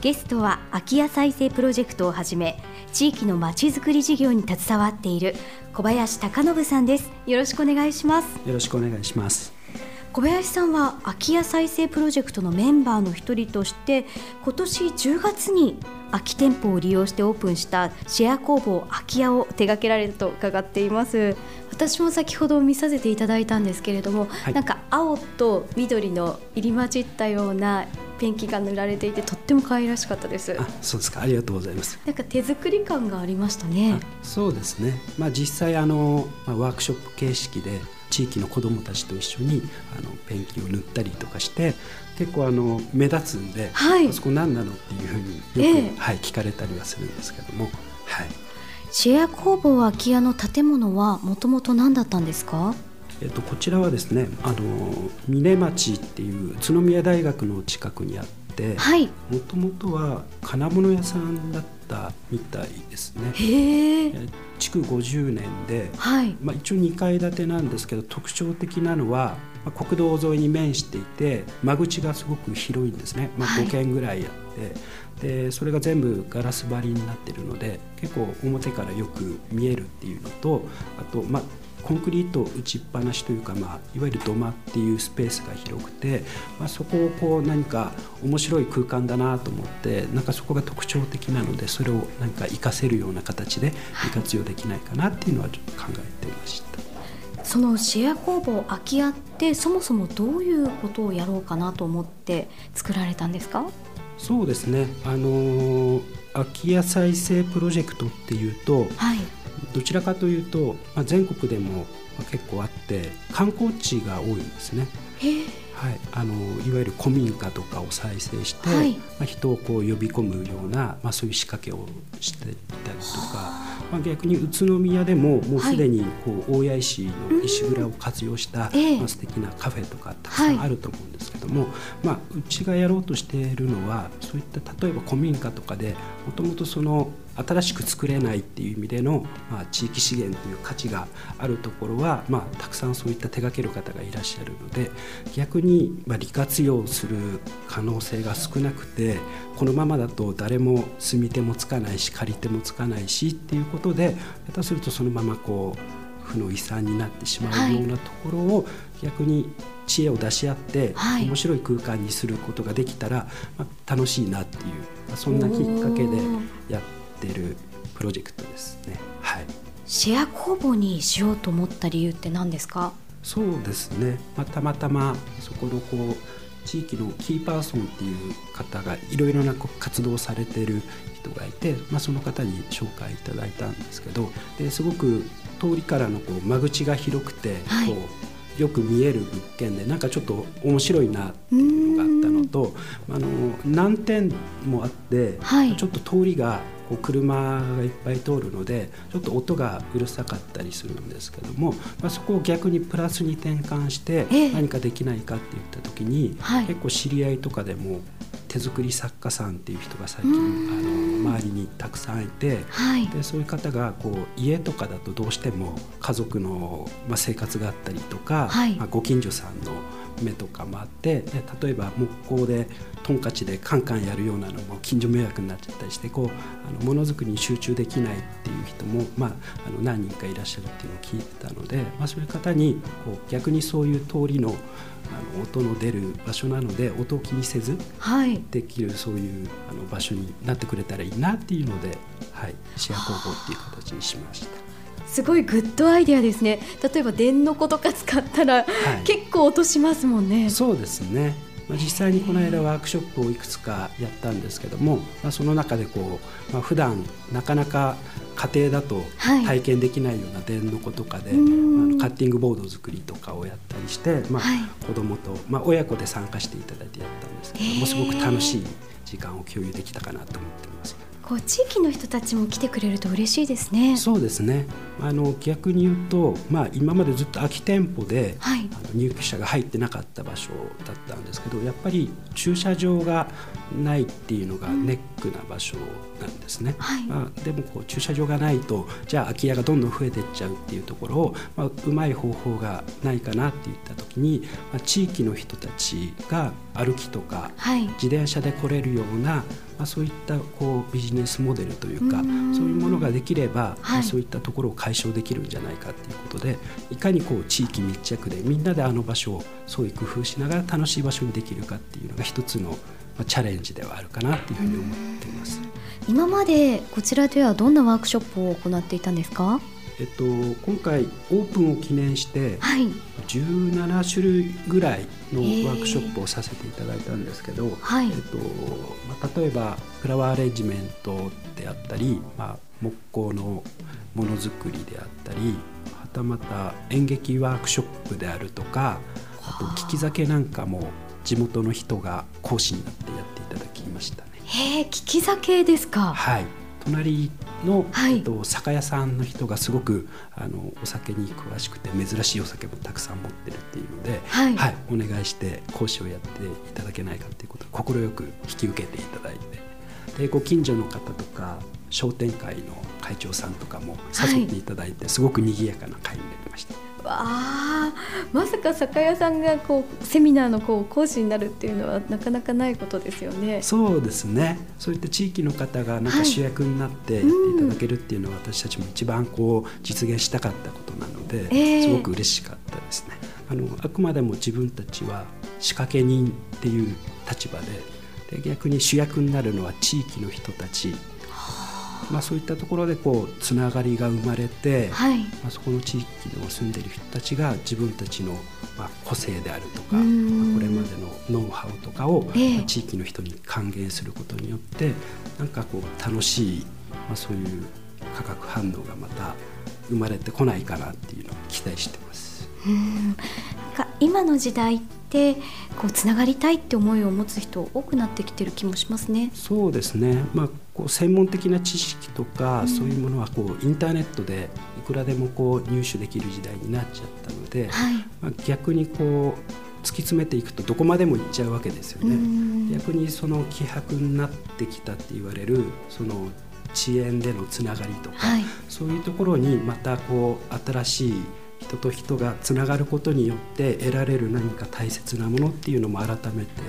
ゲストは空き家再生プロジェクトをはじめ地域のまちづくり事業に携わっている小林貴信さんです。よろしくお願いします。よろしくお願いします。小林さんは空き家再生プロジェクトのメンバーの一人として今年10月に空き店舗を利用してオープンしたシェア工房空き家を手掛けられると伺っています。私も先ほど見させていただいたんですけれども、はい、なんか青と緑の入り混じったようなペンキが塗られていてとっても可愛らしかったです。あそうですか。ありがとうございます。なんか手作り感がありましたね。そうですね。まあ実際あの、まあ、ワークショップ形式で地域の子どもたちと一緒にあのペンキを塗ったりとかして結構あの目立つんで、はい、あそこ何なのっていうふうによく、えー、はい、聞かれたりはするんですけども、はい、シェア工房空き家の建物はもともと何だったんですか？えっと、こちらはですねあの峰町っていう宇都宮大学の近くにあってもともとは金物屋さんだったみたいですね。築50年で、はい、まあ、一応2階建てなんですけど特徴的なのは、まあ、国道沿いに面していて間口がすごく広いんですね、まあ、5軒ぐらいあって、はい、でそれが全部ガラス張りになってるので結構表からよく見えるっていうのとあと、まあ、コンクリート打ちっぱなしというか、まあ、いわゆる土間っていうスペースが広くて、まあ、そこをこう何か面白い空間だなと思ってなんかそこが特徴的なのでそれを何か活かせるような形で活用できないかなっていうのはちょっと考えていました。そのシェア工房空き家ってそもそもどういうことをやろうかなと思って作られたんですか？そうですね。あの空き家再生プロジェクトっていうと、はい、どちらかというと、まあ、全国でも結構あって観光地が多いんですね。はい、あのいわゆる古民家とかを再生して、はい、まあ、人をこう呼び込むような、まあ、そういう仕掛けをしていたりとか、まあ、逆に宇都宮でももうすでにこう大谷石の石蔵を活用した、まあ、素敵なカフェとかたくさんあると思うんですけども、まあ、うちがやろうとしているのはそういった例えば古民家とかでもともとその新しく作れないっていう意味での、まあ、地域資源という価値があるところは、まあ、たくさんそういった手掛ける方がいらっしゃるので逆に、まあ、利活用する可能性が少なくてこのままだと誰も住み手もつかないし借り手もつかないしっていうことで下手するとそのままこう負の遺産になってしまうようなところを、逆に知恵を出し合って、面白い空間にすることができたら、まあ、楽しいなっていう、まあ、そんなきっかけでやってるプロジェクトですね。はい。シェア工房にしようと思った理由って何ですか？そうですね。まあ、たまたまそこのこう地域のキーパーソンっていう方がいろいろな活動をされている人がいて、まあ、その方に紹介いただいたんですけどですごく通りからのこう間口が広くて、はい、こうよく見える物件でなんかちょっと面白いなっていうのがあったのとあの難点もあって、はい、ちょっと通りがこう車がいっぱい通るのでちょっと音がうるさかったりするんですけども、まあ、そこを逆にプラスに転換して何かできないかって言った時に、結構知り合いとかでも手作り作家さんっていう人が最近あの周りにたくさんいて、はい、でそういう方がこう家とかだとどうしても家族の、まあ、生活があったりとか、はい、まあ、ご近所さんの目とかもあってで例えば木工でトンカチでカンカンやるようなのも近所迷惑になっちゃったりしてこうあのものづくりに集中できないっていう人も、まあ、あの何人かいらっしゃるっていうのを聞いてたので、まあ、そういう方にこう逆にそういう通りのあの音の出る場所なので音を気にせずできるそういうあの場所になってくれたらいいなっていうので、はい、シェア工房っていう形にしました。すごいグッドアイデアですね。例えば電の子とか使ったら、はい、結構落としますもんね。そうですね。まあ、実際にこの間ワークショップをいくつかやったんですけども、まあ、その中でこう、まあ、普段なかなか家庭だと体験できないような電の子とかで、はい、あのカッティングボード作りとかをやったりして、まあ、子供と、まあ、親子で参加していただいてやったんですけどもすごく楽しい時間を共有できたかなと思ってます。こう地域の人たちも来てくれると嬉しいですね。そうですね。あの逆に言うと、まあ今までずっと空き店舗で、はい、あの入居者が入ってなかった場所だったんですけど、やっぱり駐車場がないっていうのがネックな場所なんですね。はいまあ、でもこう駐車場がないとじゃあ空き家がどんどん増えていっちゃうっていうところを、まあ、うまい方法がないかなっていった時に、まあ、地域の人たちが歩きとかはい自転車で来れるような、まあ、そういったこうビジネスモデルというかそういうものができれば、はい。そういったところを解消できるんじゃないかっていうことでいかにこう地域密着でみんなであの場所を創意工夫しながら楽しい場所にできるかっていうのが一つの、まあ、チャレンジではあるかなっていうふうに思っています。今までこちらではどんなワークショップを行っていたんですか？えっと、今回オープンを記念してはい17種類ぐらいのワークショップをさせていただいたんですけど、はい。えっとまあ、例えばフラワーアレンジメントであったり、まあ、木工のものづくりであったりはたまた演劇ワークショップであるとかあと聞き酒なんかも地元の人が講師になってやっていただきましたね。へえ聞き酒ですか？はい隣の、はい。えっと、酒屋さんの人がすごくあのお酒に詳しくて珍しいお酒もたくさん持ってるっていうので、はい。はい、お願いして講師をやっていただけないかっていうことを快く引き受けていただいて。でご近所の方とか商店会の会長さんとかも誘っていただいて、すごく賑やかな会になりました。わあまさか酒屋さんがこうセミナーのこう講師になるっていうのはなかなかないことですよね。そうですね。そういった地域の方がなんはいか主役になってやっていただけるっていうのは私たちも一番こう実現したかったことなので、ええ。すごく嬉しかったですね。あのあくまでも自分たちは仕掛け人っていう立場でで逆に主役になるのは地域の人たち、まあ、そういったところでこうつながりが生まれて、はい。まあ、そこの地域で住んでいる人たちが自分たちのまあ個性であるとか、まあこれまでのノウハウとかを、地域の人に還元することによってなんかこう楽しい、まあ、そういう化学反応がまた生まれてこないかなっていうのを期待してます。うん。なんか今の時代ってこうつながりたいって思いを持つ人多くなってきてる気もしますね。そうですね、まあ、こう専門的な知識とか、うんそういうものはこうインターネットでいくらでもこう入手できる時代になっちゃったので、はい。まあ、逆にこう突き詰めていくとどこまでも行っちゃうわけですようね。ん逆にその希薄になってきたって言われるその遅延でのつながりとか、はい。そういうところにまたこう新しい人と人がつながることによって得られる何か大切なものっていうのも改めて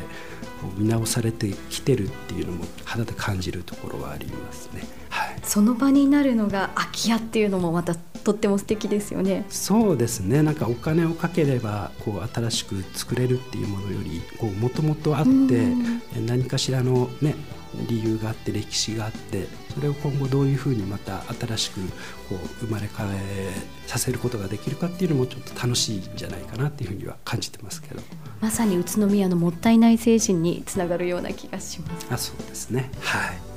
こう見直されてきてるっていうのも肌で感じるところはありますね。はいその場になるのが空き家っていうのもまたとっても素敵ですよね。そうですねなんかお金をかければこう新しく作れるっていうものよりもともとあって何かしらのね理由があって歴史があってそれを今後どういうふうにまた新しくこう生まれ変えさせることができるかっていうのもちょっと楽しいんじゃないかなっていうふうには感じてますけど。まさに宇都宮のもったいない精神につながるような気がします。あそうですね。はい